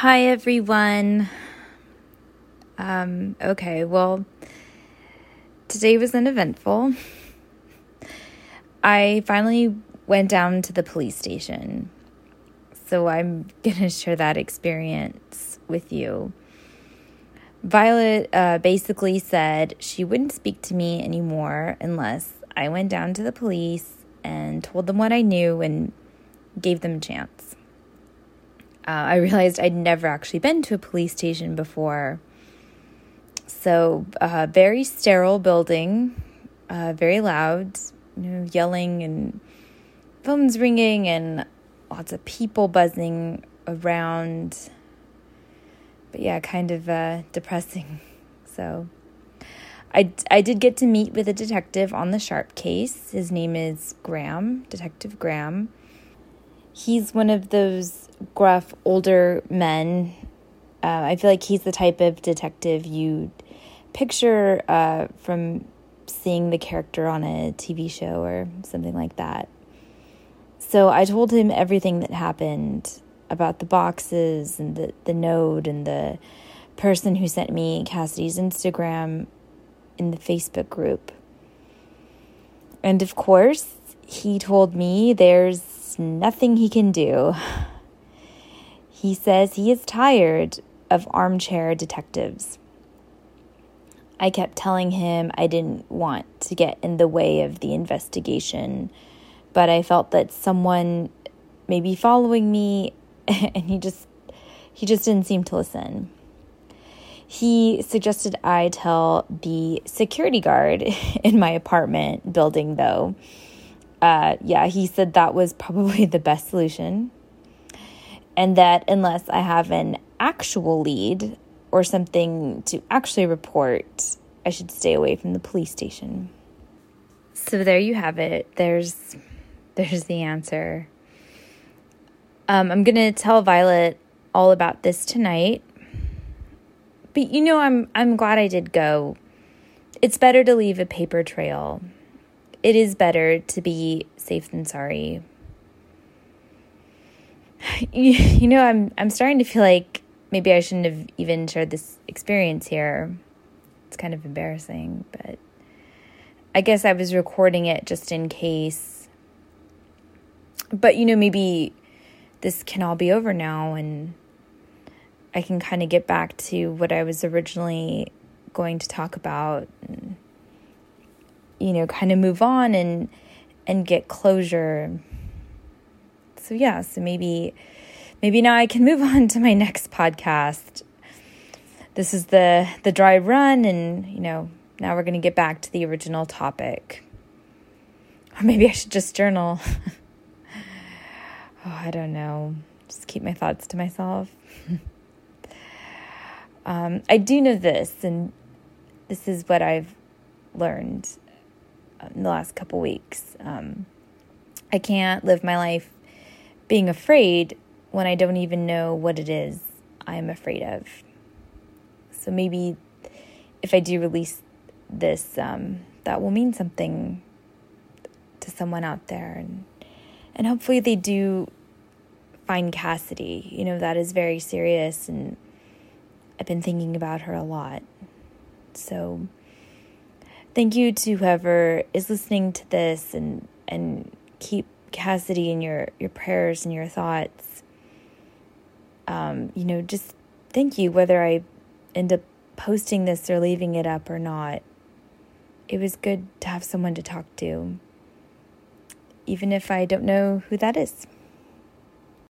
Hi, everyone. Um, okay, well, today was uneventful. I finally went down to the police station. So I'm going to share that experience with you. Violet uh, basically said she wouldn't speak to me anymore unless I went down to the police and told them what I knew and gave them a chance. Uh, I realized I'd never actually been to a police station before. So, uh, very sterile building, uh, very loud, you know, yelling and phones ringing and lots of people buzzing around. But yeah, kind of uh, depressing. So, I, I did get to meet with a detective on the Sharp case. His name is Graham, Detective Graham. He's one of those gruff older men. Uh, I feel like he's the type of detective you picture uh, from seeing the character on a TV show or something like that. So I told him everything that happened about the boxes and the, the note and the person who sent me Cassidy's Instagram in the Facebook group. And of course, he told me there's nothing he can do. He says he is tired of armchair detectives. I kept telling him I didn't want to get in the way of the investigation, but I felt that someone may be following me and he just he just didn't seem to listen. He suggested I tell the security guard in my apartment building though. Uh, yeah, he said that was probably the best solution and that unless I have an actual lead or something to actually report, I should stay away from the police station. So there you have it. There's there's the answer. Um, I'm gonna tell Violet all about this tonight. But you know, I'm I'm glad I did go. It's better to leave a paper trail. It is better to be safe than sorry you, you know, I'm I'm starting to feel like maybe I shouldn't have even shared this experience here. It's kind of embarrassing, but I guess I was recording it just in case. But you know, maybe this can all be over now and I can kind of get back to what I was originally going to talk about and you know, kind of move on and and get closure so yeah, so maybe maybe now I can move on to my next podcast. This is the the dry run and, you know, now we're going to get back to the original topic. Or maybe I should just journal. oh, I don't know. Just keep my thoughts to myself. um, I do know this, and this is what I've learned in the last couple weeks. Um, I can't live my life being afraid when I don't even know what it is I'm afraid of. So maybe if I do release this, um, that will mean something to someone out there, and and hopefully they do find Cassidy. You know that is very serious, and I've been thinking about her a lot. So thank you to whoever is listening to this, and and keep Cassidy in your your prayers and your thoughts. Um, you know, just thank you whether I end up posting this or leaving it up or not. It was good to have someone to talk to, even if I don't know who that is.